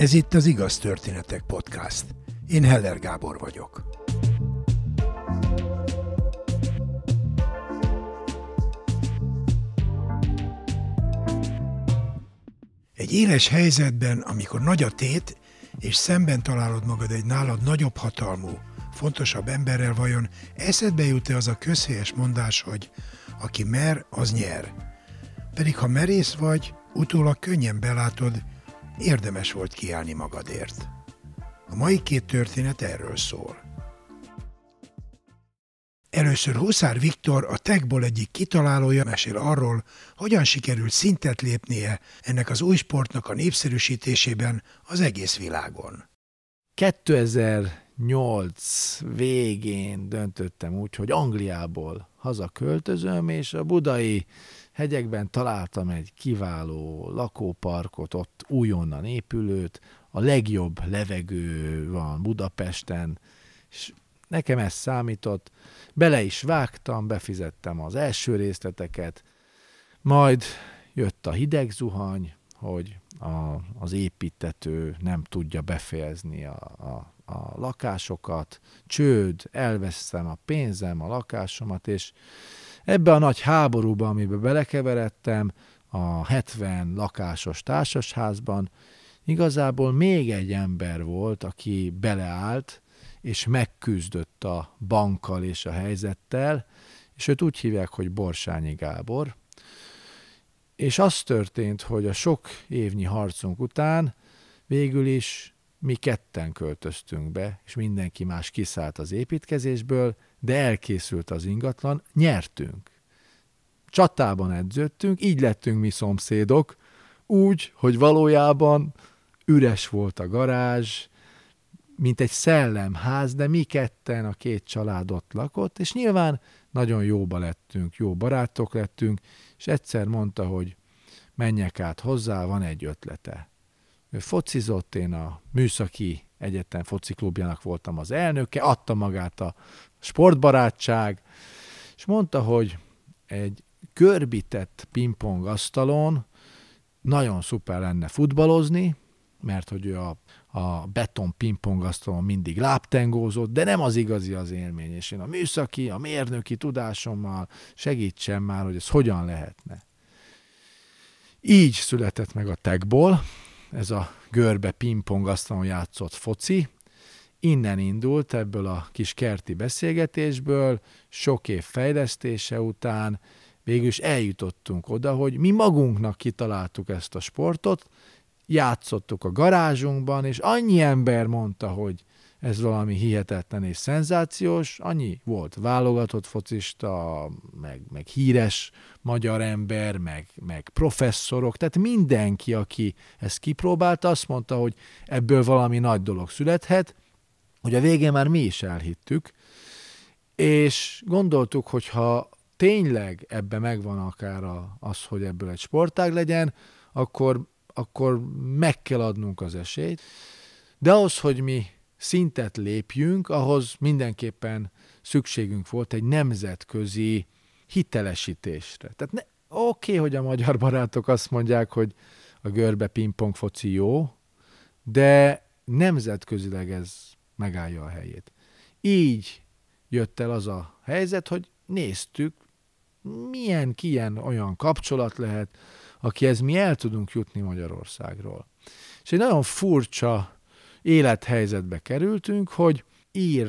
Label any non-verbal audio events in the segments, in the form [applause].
Ez itt az Igaz Történetek Podcast. Én Heller Gábor vagyok. Egy éles helyzetben, amikor nagy a tét, és szemben találod magad egy nálad nagyobb hatalmú, fontosabb emberrel vajon eszedbe jut-e az a közhelyes mondás, hogy aki mer, az nyer. Pedig ha merész vagy, utólag könnyen belátod, érdemes volt kiállni magadért. A mai két történet erről szól. Először Huszár Viktor, a Techból egyik kitalálója mesél arról, hogyan sikerült szintet lépnie ennek az új sportnak a népszerűsítésében az egész világon. 2008 végén döntöttem úgy, hogy Angliából hazaköltözöm, és a budai hegyekben találtam egy kiváló lakóparkot, ott újonnan épülőt, a legjobb levegő van Budapesten, és nekem ez számított. Bele is vágtam, befizettem az első részleteket, majd jött a hideg zuhany, hogy a, az építető nem tudja befejezni a, a, a lakásokat, csőd, elvesztem a pénzem, a lakásomat, és ebbe a nagy háborúba, amibe belekeveredtem, a 70 lakásos társasházban, igazából még egy ember volt, aki beleállt, és megküzdött a bankkal és a helyzettel, és őt úgy hívják, hogy Borsányi Gábor. És az történt, hogy a sok évnyi harcunk után végül is mi ketten költöztünk be, és mindenki más kiszállt az építkezésből, de elkészült az ingatlan, nyertünk. Csatában edződtünk, így lettünk mi szomszédok, úgy, hogy valójában üres volt a garázs, mint egy szellemház, de mi ketten a két család ott lakott, és nyilván nagyon jóba lettünk, jó barátok lettünk, és egyszer mondta, hogy menjek át hozzá, van egy ötlete. Ő focizott, én a Műszaki Egyetem fociklubjának voltam az elnöke, adta magát a sportbarátság, és mondta, hogy egy görbített pingpong asztalon nagyon szuper lenne futballozni, mert hogy ő a, a beton pingpongasztalon mindig láptengózott, de nem az igazi az élmény, és én a műszaki, a mérnöki tudásommal segítsem már, hogy ez hogyan lehetne. Így született meg a tekból, ez a görbe pingpongasztalon játszott foci, innen indult ebből a kis kerti beszélgetésből, sok év fejlesztése után, végül is eljutottunk oda, hogy mi magunknak kitaláltuk ezt a sportot, játszottuk a garázsunkban, és annyi ember mondta, hogy ez valami hihetetlen és szenzációs, annyi volt válogatott focista, meg, meg híres magyar ember, meg, meg professzorok, tehát mindenki, aki ezt kipróbálta, azt mondta, hogy ebből valami nagy dolog születhet, hogy a végén már mi is elhittük, és gondoltuk, hogy ha tényleg ebbe megvan akár az, hogy ebből egy sportág legyen, akkor akkor meg kell adnunk az esélyt. De ahhoz, hogy mi szintet lépjünk, ahhoz mindenképpen szükségünk volt egy nemzetközi hitelesítésre. Tehát ne, oké, okay, hogy a magyar barátok azt mondják, hogy a görbe pingpong foci jó, de nemzetközileg ez megállja a helyét. Így jött el az a helyzet, hogy néztük, milyen, kilyen olyan kapcsolat lehet, akihez mi el tudunk jutni Magyarországról. És egy nagyon furcsa élethelyzetbe kerültünk, hogy ír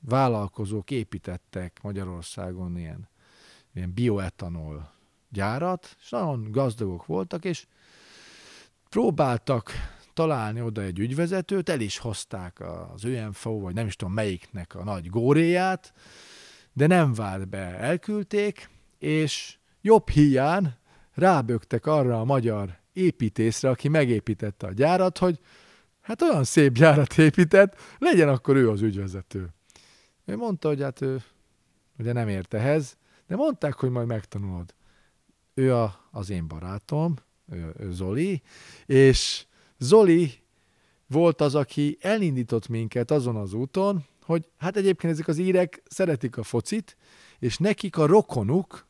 vállalkozók építettek Magyarországon ilyen, ilyen bioetanol gyárat, és nagyon gazdagok voltak, és próbáltak találni oda egy ügyvezetőt, el is hozták az ÖMFO, vagy nem is tudom melyiknek a nagy góréját, de nem vált be, elküldték, és jobb hiány rábögtek arra a magyar építészre, aki megépítette a gyárat, hogy hát olyan szép gyárat épített, legyen akkor ő az ügyvezető. Ő mondta, hogy hát ő ugye nem ért ehhez, de mondták, hogy majd megtanulod. Ő a, az én barátom, ő, ő Zoli, és Zoli volt az, aki elindított minket azon az úton, hogy hát egyébként ezek az írek szeretik a focit, és nekik a rokonuk,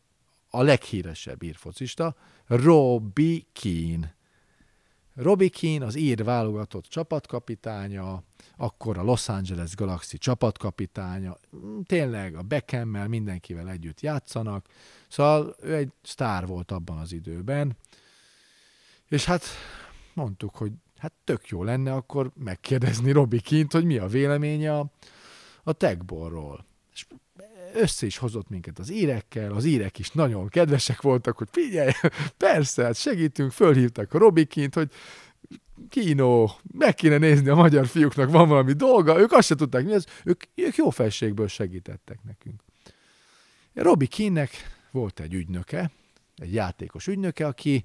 a leghíresebb írfocista, Robbie Keane. Robbie Keane, az ír válogatott csapatkapitánya, akkor a Los Angeles Galaxy csapatkapitánya, mm, tényleg a Beckham-mel mindenkivel együtt játszanak, szóval ő egy sztár volt abban az időben, és hát mondtuk, hogy hát tök jó lenne akkor megkérdezni Robbie Kint, hogy mi a véleménye a, a techballról. Össze is hozott minket az írekkel, az írek is nagyon kedvesek voltak, hogy figyelj, [laughs] persze, hát segítünk, fölhívták a Robikint, hogy kínó, meg kéne nézni a magyar fiúknak, van valami dolga, ők azt se tudták mi ez, ők, ők jó felségből segítettek nekünk. Robi Kinnek volt egy ügynöke, egy játékos ügynöke, aki,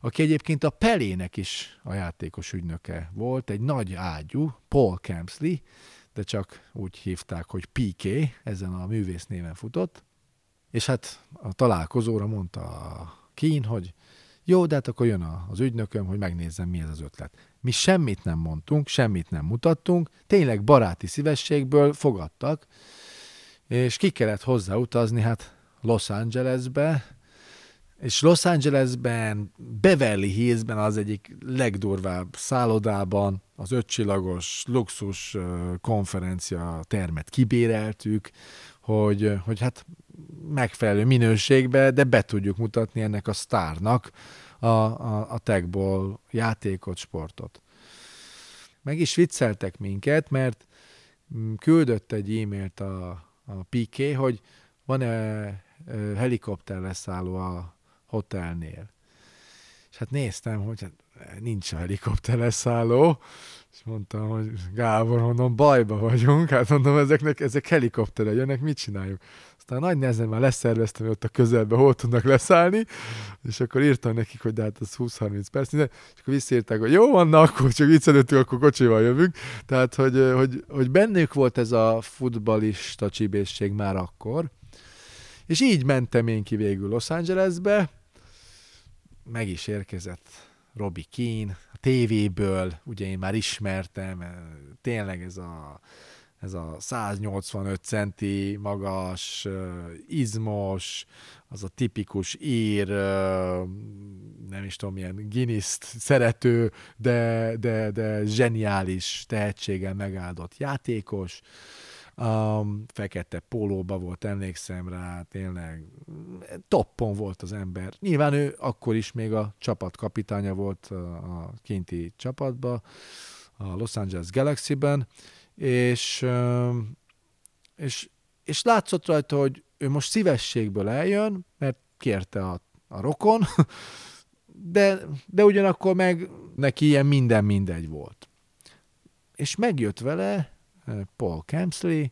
aki egyébként a Pelének is a játékos ügynöke volt, egy nagy ágyú, Paul Kemsley, de csak úgy hívták, hogy PK, ezen a művész néven futott, és hát a találkozóra mondta a Kín, hogy jó, de hát akkor jön az ügynököm, hogy megnézzem, mi ez az ötlet. Mi semmit nem mondtunk, semmit nem mutattunk, tényleg baráti szívességből fogadtak, és ki kellett hozzá utazni, hát Los Angelesbe, és Los Angelesben, Beverly Hillsben az egyik legdurvább szállodában az ötcsillagos luxus konferencia termet kibéreltük, hogy, hogy hát megfelelő minőségbe, de be tudjuk mutatni ennek a sztárnak a, a, a techból játékot, sportot. Meg is vicceltek minket, mert mm, küldött egy e-mailt a, a PK, hogy van-e helikopter leszálló a hotelnél. És hát néztem, hogy hát nincs helikopter leszálló, és mondtam, hogy Gábor, mondom, bajba vagyunk, hát mondom, ezeknek, ezek helikoptere jönnek, mit csináljuk? Aztán nagy nehezen már leszerveztem, hogy ott a közelben hol tudnak leszállni, és akkor írtam nekik, hogy de hát az 20-30 perc, és akkor visszaírták, hogy jó van, na, akkor csak viccelődtünk, akkor kocsival jövünk. Tehát, hogy, hogy, hogy bennük volt ez a futbalista csibészség már akkor, és így mentem én ki végül Los Angelesbe, meg is érkezett Robbie Keane, a tévéből, ugye én már ismertem, eh, tényleg ez a, ez a 185 centi magas, eh, izmos, az a tipikus ír, eh, nem is tudom, milyen guinness szerető, de, de, de zseniális tehetséggel megáldott játékos, Um, fekete pólóba volt, emlékszem rá, tényleg toppon volt az ember. Nyilván ő akkor is még a csapat kapitánya volt a kinti csapatba, a Los Angeles Galaxy-ben, és, és, és látszott rajta, hogy ő most szívességből eljön, mert kérte a, a rokon, [laughs] de, de ugyanakkor meg neki ilyen minden mindegy volt. És megjött vele Paul Kemsley,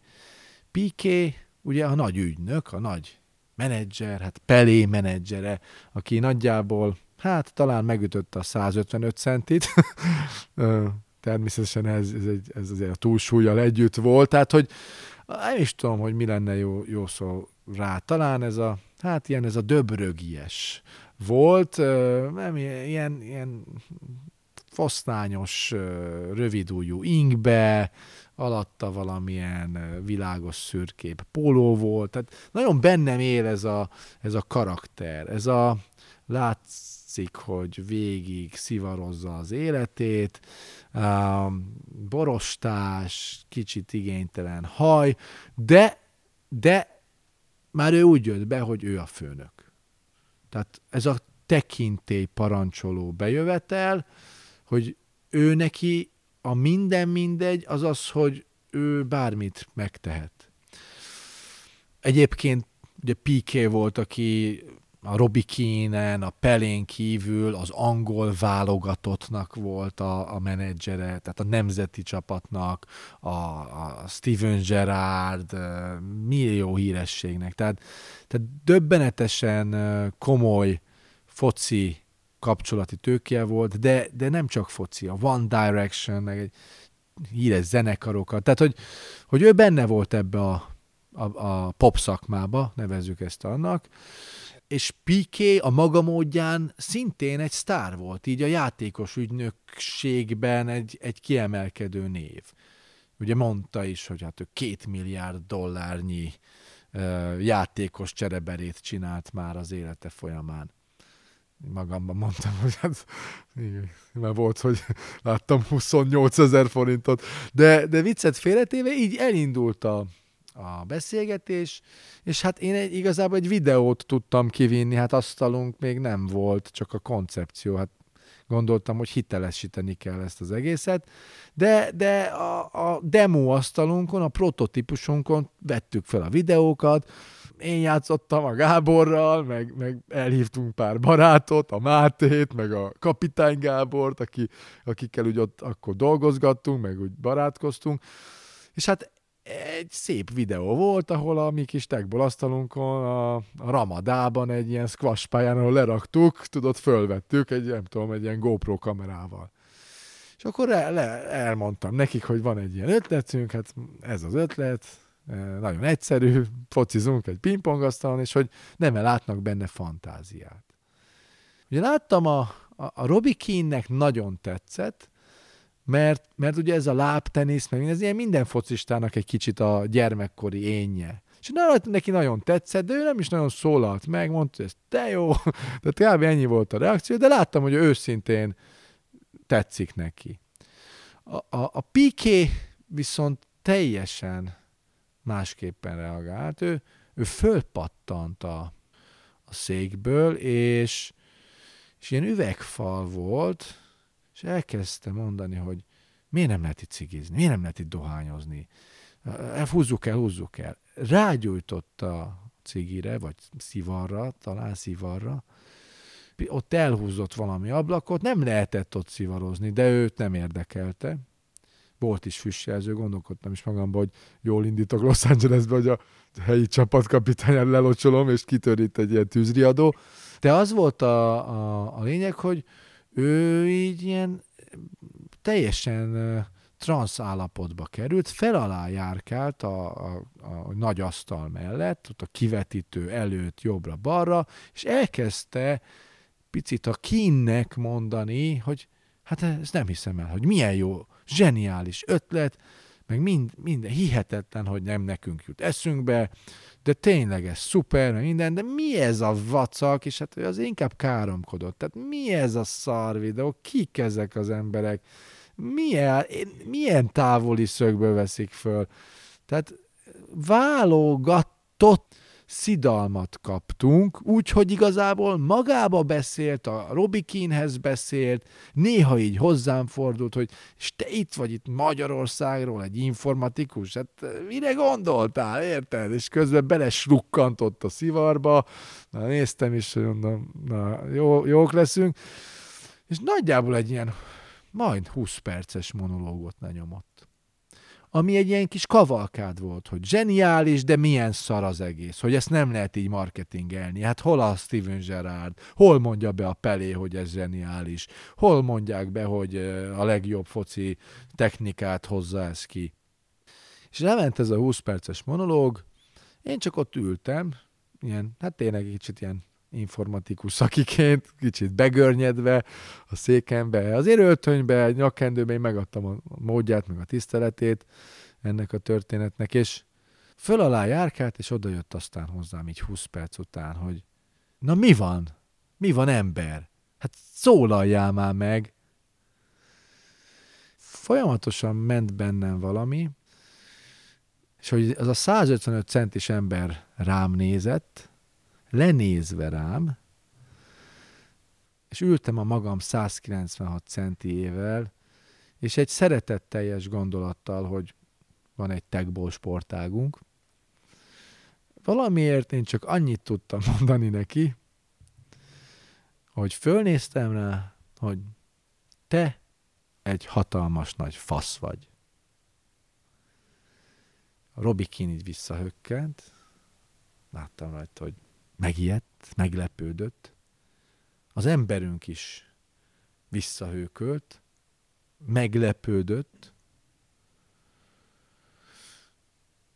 Piqué, ugye a nagy ügynök, a nagy menedzser, hát Pelé menedzsere, aki nagyjából, hát talán megütötte a 155 centit, [laughs] természetesen ez, ez, egy, ez azért a túlsúlyjal együtt volt, tehát hogy nem is tudom, hogy mi lenne jó, jó szó rá. Talán ez a, hát ilyen ez a döbrögies volt, nem, ilyen, ilyen fosztányos, rövidújú ingbe, alatta valamilyen világos szürkép póló volt, tehát nagyon bennem él ez a, ez a karakter, ez a látszik, hogy végig szivarozza az életét, borostás, kicsit igénytelen haj, de, de már ő úgy jött be, hogy ő a főnök. Tehát ez a tekintély parancsoló bejövetel, hogy ő neki a minden mindegy az az, hogy ő bármit megtehet. Egyébként ugye PK volt, aki a Robi Keane-en, a Pelén kívül az angol válogatottnak volt a, a menedzsere, tehát a nemzeti csapatnak, a, a Steven Gerrard, millió hírességnek. Tehát, tehát döbbenetesen komoly foci kapcsolati tőkéje volt, de, de nem csak foci, a One Direction, meg egy híres zenekarokat, tehát hogy, hogy ő benne volt ebbe a, a, a pop szakmába, nevezzük ezt annak, és Piqué a maga módján szintén egy sztár volt, így a játékos ügynökségben egy, egy kiemelkedő név. Ugye mondta is, hogy hát ő két milliárd dollárnyi játékos csereberét csinált már az élete folyamán magamban mondtam, hogy hát mert volt, hogy láttam 28 ezer forintot, de, de viccet félretéve így elindult a, a beszélgetés, és hát én egy, igazából egy videót tudtam kivinni, hát asztalunk még nem volt, csak a koncepció, hát gondoltam, hogy hitelesíteni kell ezt az egészet, de, de a, a demo asztalunkon, a prototípusunkon vettük fel a videókat, én játszottam a Gáborral, meg, meg elhívtunk pár barátot, a Mátét, meg a kapitány Gábort, aki, akikkel úgy ott akkor dolgozgattunk, meg úgy barátkoztunk, és hát egy szép videó volt, ahol a mi kis tekból asztalunkon a, a Ramadában egy ilyen squash pályán, ahol leraktuk, tudod, fölvettük egy, nem tudom, egy ilyen GoPro kamerával. És akkor el, le, elmondtam nekik, hogy van egy ilyen ötletünk, hát ez az ötlet, nagyon egyszerű, focizunk egy pingpongasztalon, és hogy nem látnak benne fantáziát. Ugye láttam a, a, a Robbie Keane-nek nagyon tetszett, mert, mert ugye ez a lábtenisz, meg ez ilyen minden focistának egy kicsit a gyermekkori énje. És neki nagyon tetszett, de ő nem is nagyon szólalt meg, mondta, hogy ez te jó, [laughs] de kb. ennyi volt a reakció, de láttam, hogy őszintén tetszik neki. A, a, a Piqué viszont teljesen másképpen reagált. Ő, ő fölpattant a, a székből, és, és ilyen üvegfal volt, és elkezdte mondani, hogy miért nem lehet itt cigizni, miért nem lehet itt dohányozni, húzzuk el, húzzuk el. Rágyújtotta a cigire, vagy szivarra, talán szivarra, ott elhúzott valami ablakot, nem lehetett ott szivarozni, de őt nem érdekelte. Volt is füstjelző, gondolkodtam is magamban, hogy jól indítok Los Angelesbe, hogy a helyi csapatkapitányát lelocsolom, és kitörít egy ilyen tűzriadó. De az volt a, a, a lényeg, hogy, ő így ilyen teljesen transz állapotba került, fel alá járkált a, a, a nagy asztal mellett, ott a kivetítő előtt, jobbra-balra, és elkezdte picit a kínnek mondani, hogy hát ezt nem hiszem el, hogy milyen jó, zseniális ötlet, meg mind, minden hihetetlen, hogy nem nekünk jut eszünkbe, de tényleg ez szuper, minden, de mi ez a vacak, és hát az inkább káromkodott. Tehát mi ez a szar videó, kik ezek az emberek, milyen, milyen távoli szögből veszik föl. Tehát válogatott szidalmat kaptunk, úgyhogy igazából magába beszélt, a Robikinhez beszélt, néha így hozzám fordult, hogy és te itt vagy itt Magyarországról, egy informatikus, hát eh, mire gondoltál, érted? És közben belesrukkantott a szivarba, na néztem is, hogy mondom, na jó, jók leszünk, és nagyjából egy ilyen majd 20 perces monológot lenyomott ami egy ilyen kis kavalkád volt, hogy zseniális, de milyen szar az egész, hogy ezt nem lehet így marketingelni. Hát hol a Steven Gerrard, hol mondja be a Pelé, hogy ez zseniális, hol mondják be, hogy a legjobb foci technikát hozza ez ki. És lement ez a 20 perces monológ, én csak ott ültem, ilyen, hát tényleg kicsit ilyen informatikus szakiként, kicsit begörnyedve a székembe, az öltönybe, nyakendőbe, én megadtam a módját, meg a tiszteletét ennek a történetnek, és föl alá járkált, és oda jött aztán hozzám így 20 perc után, hogy na mi van? Mi van ember? Hát szólaljál már meg! Folyamatosan ment bennem valami, és hogy az a 155 centis ember rám nézett, lenézve rám, és ültem a magam 196 centiével, és egy szeretetteljes gondolattal, hogy van egy tegból sportágunk. Valamiért én csak annyit tudtam [laughs] mondani neki, hogy fölnéztem rá, hogy te egy hatalmas nagy fasz vagy. A Robikin így visszahökkent, láttam rajta, hogy megijedt, meglepődött. Az emberünk is visszahőkölt, meglepődött.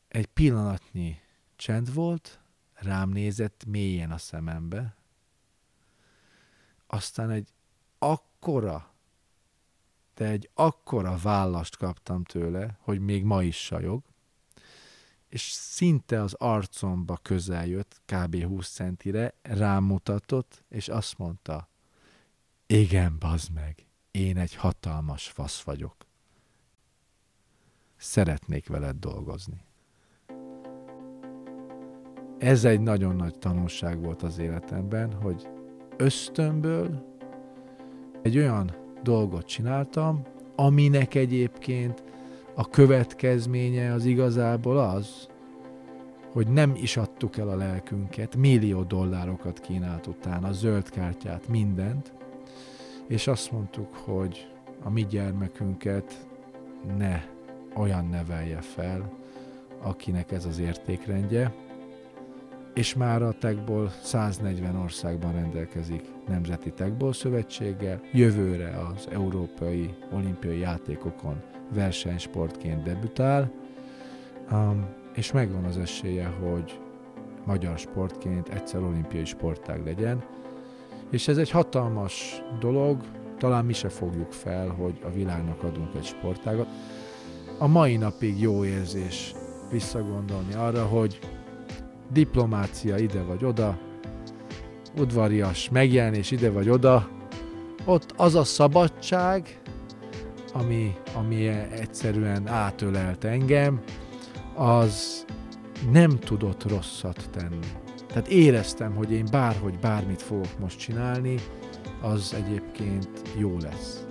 Egy pillanatnyi csend volt, rám nézett mélyen a szemembe, aztán egy akkora, de egy akkora vállast kaptam tőle, hogy még ma is sajog, és szinte az arcomba közel jött, kb. 20 centire, rámutatott, és azt mondta, igen, bazd meg, én egy hatalmas fasz vagyok. Szeretnék veled dolgozni. Ez egy nagyon nagy tanulság volt az életemben, hogy ösztönből egy olyan dolgot csináltam, aminek egyébként a következménye az igazából az, hogy nem is adtuk el a lelkünket, millió dollárokat kínált utána, zöld kártyát, mindent, és azt mondtuk, hogy a mi gyermekünket ne olyan nevelje fel, akinek ez az értékrendje, és már a Techball 140 országban rendelkezik Nemzeti Techball Szövetséggel, jövőre az Európai Olimpiai Játékokon versenysportként debütál, um, és megvan az esélye, hogy magyar sportként egyszer olimpiai sportág legyen, és ez egy hatalmas dolog, talán mi se fogjuk fel, hogy a világnak adunk egy sportágat. A mai napig jó érzés visszagondolni arra, hogy diplomácia ide vagy oda, udvarias megjelenés ide vagy oda, ott az a szabadság, ami, ami egyszerűen átölelt engem, az nem tudott rosszat tenni. Tehát éreztem, hogy én bárhogy bármit fogok most csinálni, az egyébként jó lesz.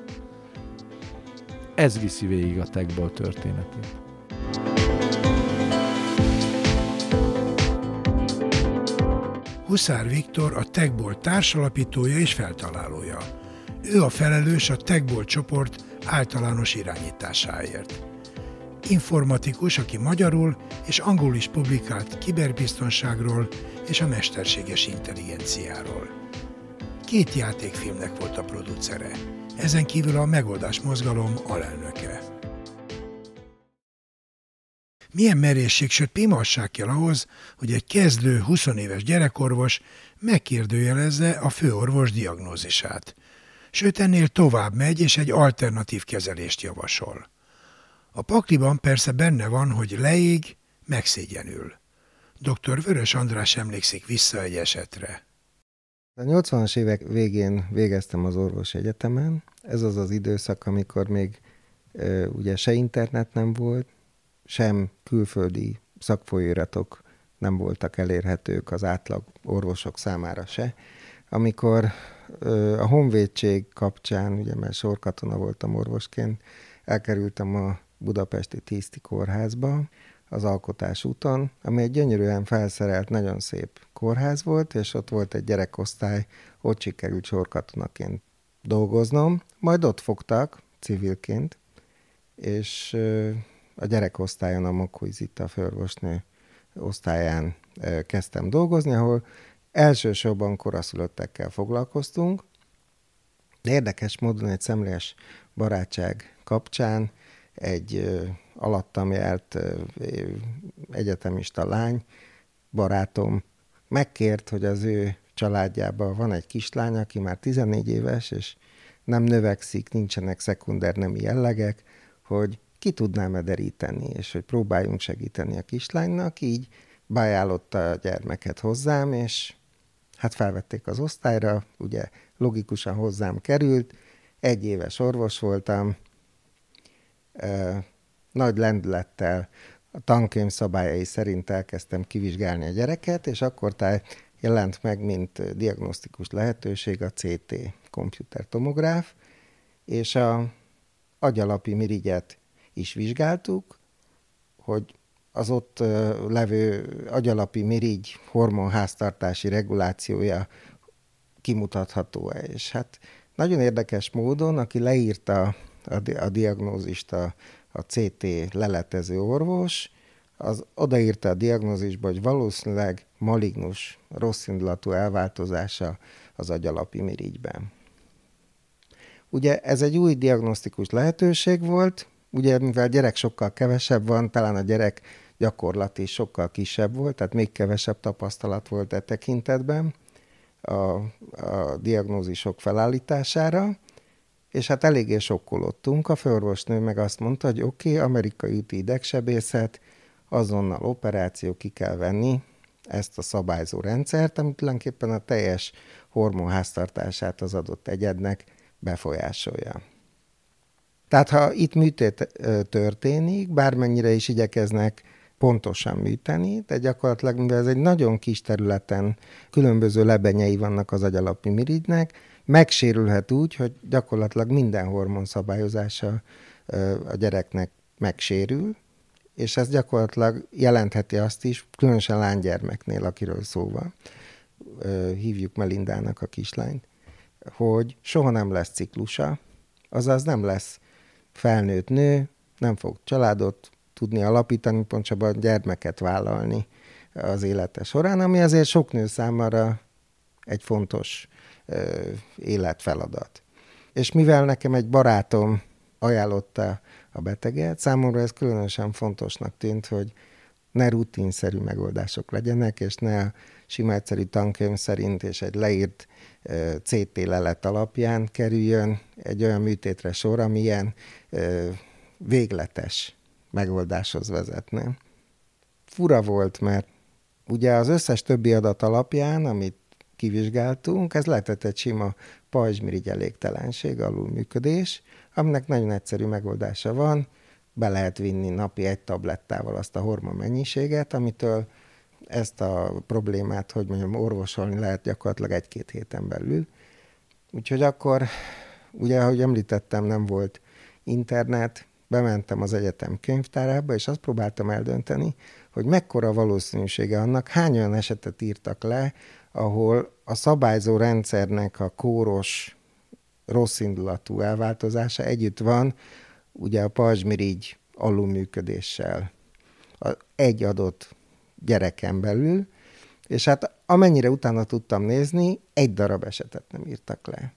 Ez viszi végig a techball történetét. Huszár Viktor a Techball társalapítója és feltalálója. Ő a felelős a Techball csoport általános irányításáért. Informatikus, aki magyarul és angolul is publikált kiberbiztonságról és a mesterséges intelligenciáról. Két játékfilmnek volt a producere, ezen kívül a Megoldás Mozgalom alelnöke. Milyen merészség, sőt pimasság kell ahhoz, hogy egy kezdő 20 éves gyerekorvos megkérdőjelezze a főorvos diagnózisát. Sőt, ennél tovább megy, és egy alternatív kezelést javasol. A pakliban persze benne van, hogy leég, megszégyenül. Dr. Vörös András emlékszik vissza egy esetre. A 80-as évek végén végeztem az orvos egyetemen. Ez az az időszak, amikor még ugye se internet nem volt, sem külföldi szakfolyóiratok nem voltak elérhetők az átlag orvosok számára se. Amikor ö, a honvédség kapcsán, ugye mert sorkatona voltam orvosként, elkerültem a budapesti Tiszti kórházba, az Alkotás úton, ami egy gyönyörűen felszerelt, nagyon szép kórház volt, és ott volt egy gyerekosztály, ott sikerült sorkatonaként dolgoznom, majd ott fogtak civilként, és a gyerekosztályon a Mokúj Zita főorvosnő osztályán kezdtem dolgozni, ahol elsősorban koraszülöttekkel foglalkoztunk, de érdekes módon egy szemlélyes barátság kapcsán egy alattam járt egyetemista lány, barátom megkért, hogy az ő családjában van egy kislány, aki már 14 éves, és nem növekszik, nincsenek szekunder nemi jellegek, hogy ki tudnám-e deríteni, és hogy próbáljunk segíteni a kislánynak, így beajánlotta a gyermeket hozzám, és hát felvették az osztályra, ugye logikusan hozzám került, egy éves orvos voltam, nagy lendülettel a tankönyv szabályai szerint elkezdtem kivizsgálni a gyereket, és akkor jelent meg, mint diagnosztikus lehetőség a CT komputertomográf, és a agyalapi mirigyet is vizsgáltuk, hogy az ott levő agyalapi mirigy hormonháztartási regulációja kimutatható-e. És hát nagyon érdekes módon, aki leírta a, diagnózist a, a CT leletező orvos, az odaírta a diagnózisba, hogy valószínűleg malignus, rosszindulatú elváltozása az agyalapi mirigyben. Ugye ez egy új diagnosztikus lehetőség volt, ugye mivel gyerek sokkal kevesebb van, talán a gyerek gyakorlat is sokkal kisebb volt, tehát még kevesebb tapasztalat volt e tekintetben a, a diagnózisok felállítására, és hát eléggé sokkolottunk. A főorvosnő meg azt mondta, hogy oké, okay, amerikai úti idegsebészet, azonnal operáció, ki kell venni ezt a szabályzó rendszert, amit tulajdonképpen a teljes hormonháztartását az adott egyednek befolyásolja. Tehát ha itt műtét történik, bármennyire is igyekeznek pontosan műteni, de gyakorlatilag, mivel ez egy nagyon kis területen különböző lebenyei vannak az agyalapi mirigynek, megsérülhet úgy, hogy gyakorlatilag minden hormon szabályozása a gyereknek megsérül, és ez gyakorlatilag jelentheti azt is, különösen lánygyermeknél, akiről szó hívjuk Melindának a kislányt, hogy soha nem lesz ciklusa, azaz nem lesz felnőtt nő, nem fog családot tudni alapítani, pontosabban gyermeket vállalni az élete során, ami azért sok nő számára egy fontos ö, életfeladat. És mivel nekem egy barátom ajánlotta a beteget, számomra ez különösen fontosnak tűnt, hogy ne rutinszerű megoldások legyenek, és ne a sima egyszerű tankönyv szerint és egy leírt CT lelet alapján kerüljön egy olyan műtétre sor, ami ilyen végletes megoldáshoz vezetne. Fura volt, mert ugye az összes többi adat alapján, amit kivizsgáltunk, ez lehetett egy sima pajzsmirigy elégtelenség, alulműködés, aminek nagyon egyszerű megoldása van, be lehet vinni napi egy tablettával azt a hormon mennyiséget, amitől ezt a problémát, hogy mondjam, orvosolni lehet gyakorlatilag egy-két héten belül. Úgyhogy akkor, ugye, ahogy említettem, nem volt internet, bementem az egyetem könyvtárába, és azt próbáltam eldönteni, hogy mekkora valószínűsége annak, hány olyan esetet írtak le, ahol a szabályzó rendszernek a kóros, rosszindulatú elváltozása együtt van ugye a pajzsmirigy alulműködéssel egy adott gyereken belül, és hát amennyire utána tudtam nézni, egy darab esetet nem írtak le.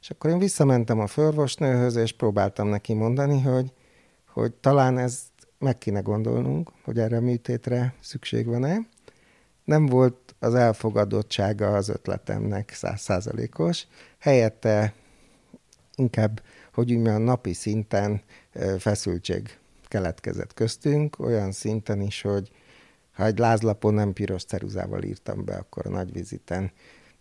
És akkor én visszamentem a főorvosnőhöz, és próbáltam neki mondani, hogy, hogy talán ezt meg kéne gondolnunk, hogy erre a műtétre szükség van-e. Nem volt az elfogadottsága az ötletemnek százszázalékos. Helyette inkább, hogy úgy a napi szinten feszültség keletkezett köztünk, olyan szinten is, hogy ha egy lázlapon nem piros ceruzával írtam be, akkor a nagy viziten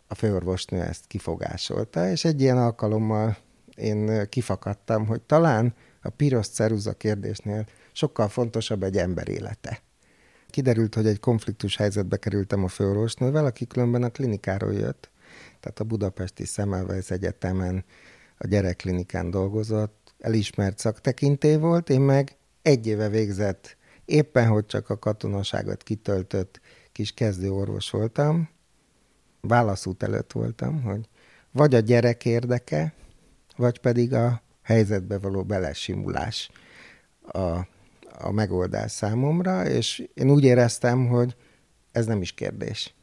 a főorvosnő ezt kifogásolta, és egy ilyen alkalommal én kifakadtam, hogy talán a piros ceruza kérdésnél sokkal fontosabb egy ember élete. Kiderült, hogy egy konfliktus helyzetbe kerültem a főorvosnővel, aki különben a klinikáról jött, tehát a budapesti Szemelweis Egyetemen a gyerekklinikán dolgozott, elismert szaktekintély volt, én meg egy éve végzett Éppen, hogy csak a katonaságot kitöltött kis kezdőorvos voltam, válaszút előtt voltam, hogy vagy a gyerek érdeke, vagy pedig a helyzetbe való belesimulás a, a megoldás számomra, és én úgy éreztem, hogy ez nem is kérdés.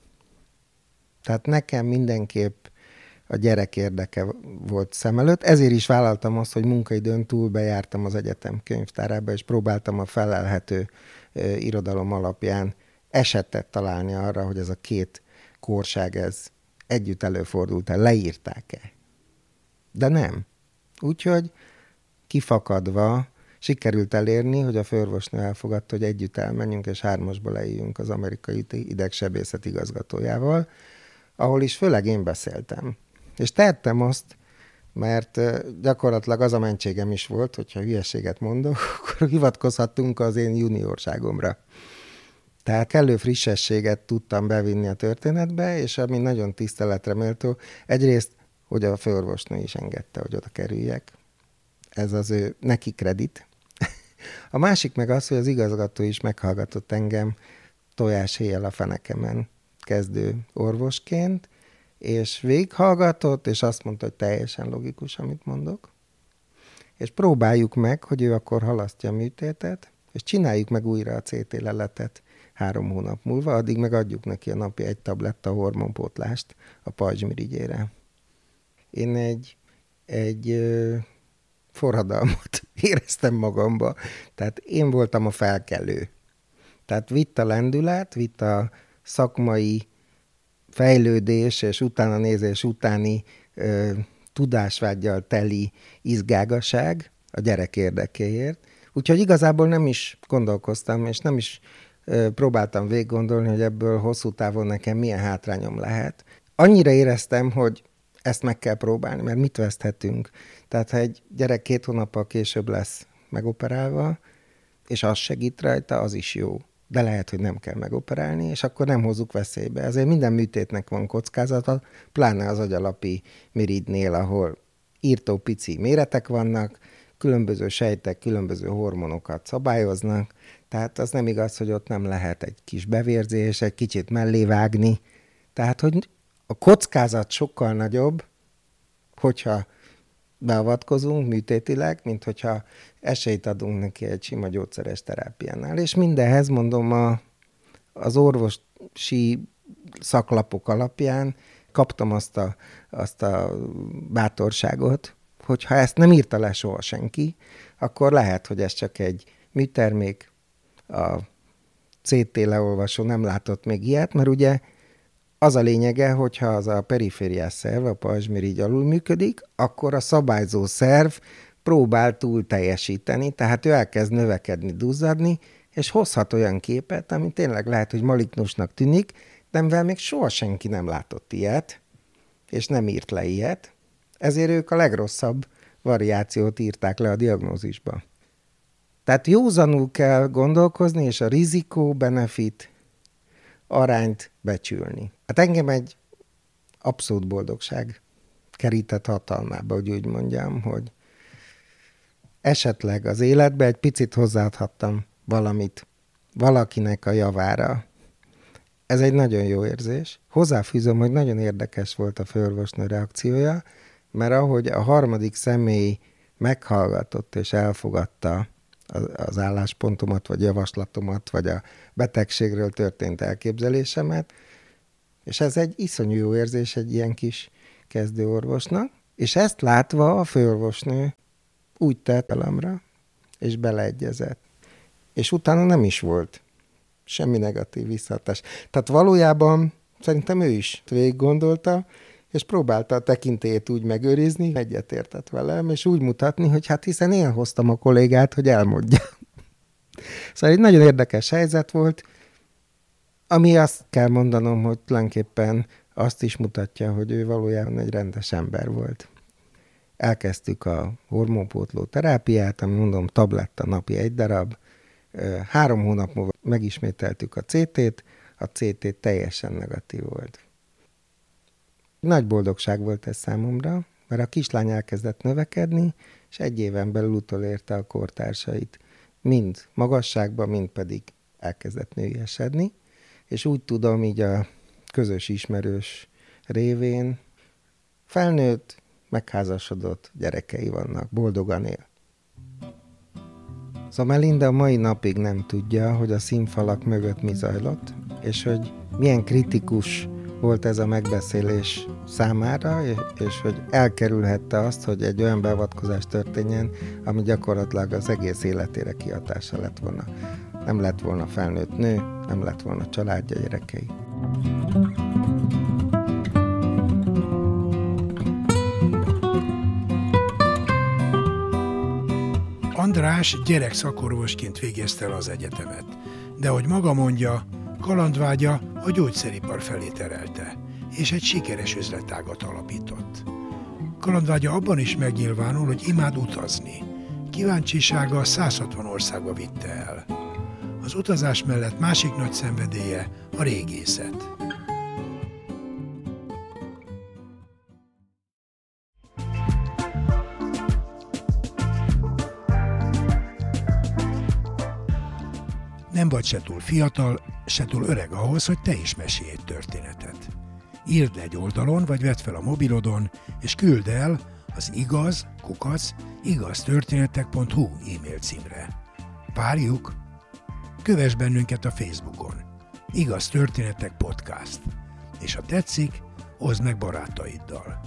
Tehát nekem mindenképp a gyerek érdeke volt szem előtt. Ezért is vállaltam azt, hogy munkaidőn túl bejártam az egyetem könyvtárába, és próbáltam a felelhető irodalom alapján esetet találni arra, hogy ez a két korság ez együtt előfordult-e, leírták-e. De nem. Úgyhogy kifakadva sikerült elérni, hogy a főorvosnő elfogadta, hogy együtt elmenjünk, és hármasba leíjunk az amerikai idegsebészet igazgatójával, ahol is főleg én beszéltem és tettem azt, mert gyakorlatilag az a mentségem is volt, hogyha hülyeséget mondok, [laughs] akkor hivatkozhattunk az én juniorságomra. Tehát kellő frissességet tudtam bevinni a történetbe, és ami nagyon tiszteletre méltó, egyrészt, hogy a főorvosnő is engedte, hogy oda kerüljek. Ez az ő neki kredit. [laughs] A másik meg az, hogy az igazgató is meghallgatott engem tojás a fenekemen kezdő orvosként, és végighallgatott, és azt mondta, hogy teljesen logikus, amit mondok. És próbáljuk meg, hogy ő akkor halasztja a műtétet, és csináljuk meg újra a CT leletet három hónap múlva, addig meg adjuk neki a napi egy tabletta hormonpótlást a pajzsmirigyére. Én egy, egy forradalmat [laughs] éreztem magamba, tehát én voltam a felkelő. Tehát vitt a lendület, vitt a szakmai fejlődés és utána nézés utáni ö, tudásvágyal teli izgágaság a gyerek érdekéért. Úgyhogy igazából nem is gondolkoztam, és nem is próbáltam végig gondolni, hogy ebből hosszú távon nekem milyen hátrányom lehet. Annyira éreztem, hogy ezt meg kell próbálni, mert mit veszthetünk. Tehát ha egy gyerek két hónappal később lesz megoperálva, és az segít rajta, az is jó. De lehet, hogy nem kell megoperálni, és akkor nem hozzuk veszélybe. Ezért minden műtétnek van kockázata, pláne az agyalapi miridnél, ahol írtó pici méretek vannak, különböző sejtek különböző hormonokat szabályoznak, tehát az nem igaz, hogy ott nem lehet egy kis bevérzés, egy kicsit mellé vágni. Tehát, hogy a kockázat sokkal nagyobb, hogyha beavatkozunk műtétileg, mint hogyha esélyt adunk neki egy sima gyógyszeres terápiánál. És mindenhez mondom a, az orvosi szaklapok alapján kaptam azt a, azt a bátorságot, hogy ha ezt nem írta le soha senki, akkor lehet, hogy ez csak egy műtermék, a CT leolvasó nem látott még ilyet, mert ugye az a lényege, hogyha az a perifériás szerv, a pajzsmirigy alul működik, akkor a szabályzó szerv próbál túl teljesíteni, tehát ő elkezd növekedni, duzzadni, és hozhat olyan képet, ami tényleg lehet, hogy malignusnak tűnik, de mivel még soha senki nem látott ilyet, és nem írt le ilyet, ezért ők a legrosszabb variációt írták le a diagnózisba. Tehát józanul kell gondolkozni, és a rizikó-benefit arányt becsülni. Hát engem egy abszolút boldogság kerített hatalmába, hogy úgy mondjam, hogy esetleg az életbe egy picit hozzáadhattam valamit valakinek a javára. Ez egy nagyon jó érzés. Hozzáfűzöm, hogy nagyon érdekes volt a főorvosnő reakciója, mert ahogy a harmadik személy meghallgatott és elfogadta az álláspontomat, vagy javaslatomat, vagy a betegségről történt elképzelésemet, és ez egy iszonyú jó érzés egy ilyen kis kezdőorvosnak, és ezt látva a főorvosnő úgy tett elemre, és beleegyezett. És utána nem is volt semmi negatív visszatás. Tehát valójában szerintem ő is végig gondolta, és próbálta a tekintélyét úgy megőrizni, egyetértett velem, és úgy mutatni, hogy hát hiszen én hoztam a kollégát, hogy elmondja. Szóval egy nagyon érdekes helyzet volt, ami azt kell mondanom, hogy tulajdonképpen azt is mutatja, hogy ő valójában egy rendes ember volt. Elkezdtük a hormonpótló terápiát, ami mondom tabletta napi egy darab. Három hónap múlva megismételtük a CT-t, a CT teljesen negatív volt. Nagy boldogság volt ez számomra, mert a kislány elkezdett növekedni, és egy éven belül utolérte a kortársait. Mind magasságban, mind pedig elkezdett nőjesedni, és úgy tudom így a közös ismerős révén felnőtt, megházasodott, gyerekei vannak, boldogan él. Szóval Melinda mai napig nem tudja, hogy a színfalak mögött mi zajlott, és hogy milyen kritikus volt ez a megbeszélés számára, és hogy elkerülhette azt, hogy egy olyan beavatkozás történjen, ami gyakorlatilag az egész életére kihatása lett volna. Nem lett volna felnőtt nő, nem lett volna családja, gyerekei. András gyerekszakorvosként végezte el az egyetemet, de hogy maga mondja, Kalandvágya a gyógyszeripar felé terelte, és egy sikeres üzletágat alapított. Kalandvágya abban is megnyilvánul, hogy imád utazni. Kíváncsisága 160 országba vitte el. Az utazás mellett másik nagy szenvedélye a régészet. Nem vagy se túl fiatal, se túl öreg ahhoz, hogy te is mesélj egy történetet. Írd le egy oldalon, vagy vedd fel a mobilodon, és küld el az igaz, kukac, igaztörténetek.hu e-mail címre. Várjuk! Kövess bennünket a Facebookon. Igaz Történetek Podcast. És ha tetszik, oszd meg barátaiddal.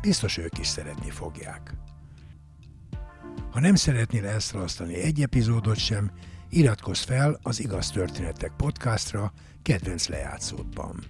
Biztos ők is szeretni fogják. Ha nem szeretnél elszalasztani egy epizódot sem, Iratkozz fel az Igaz Történetek podcastra kedvenc lejátszódban.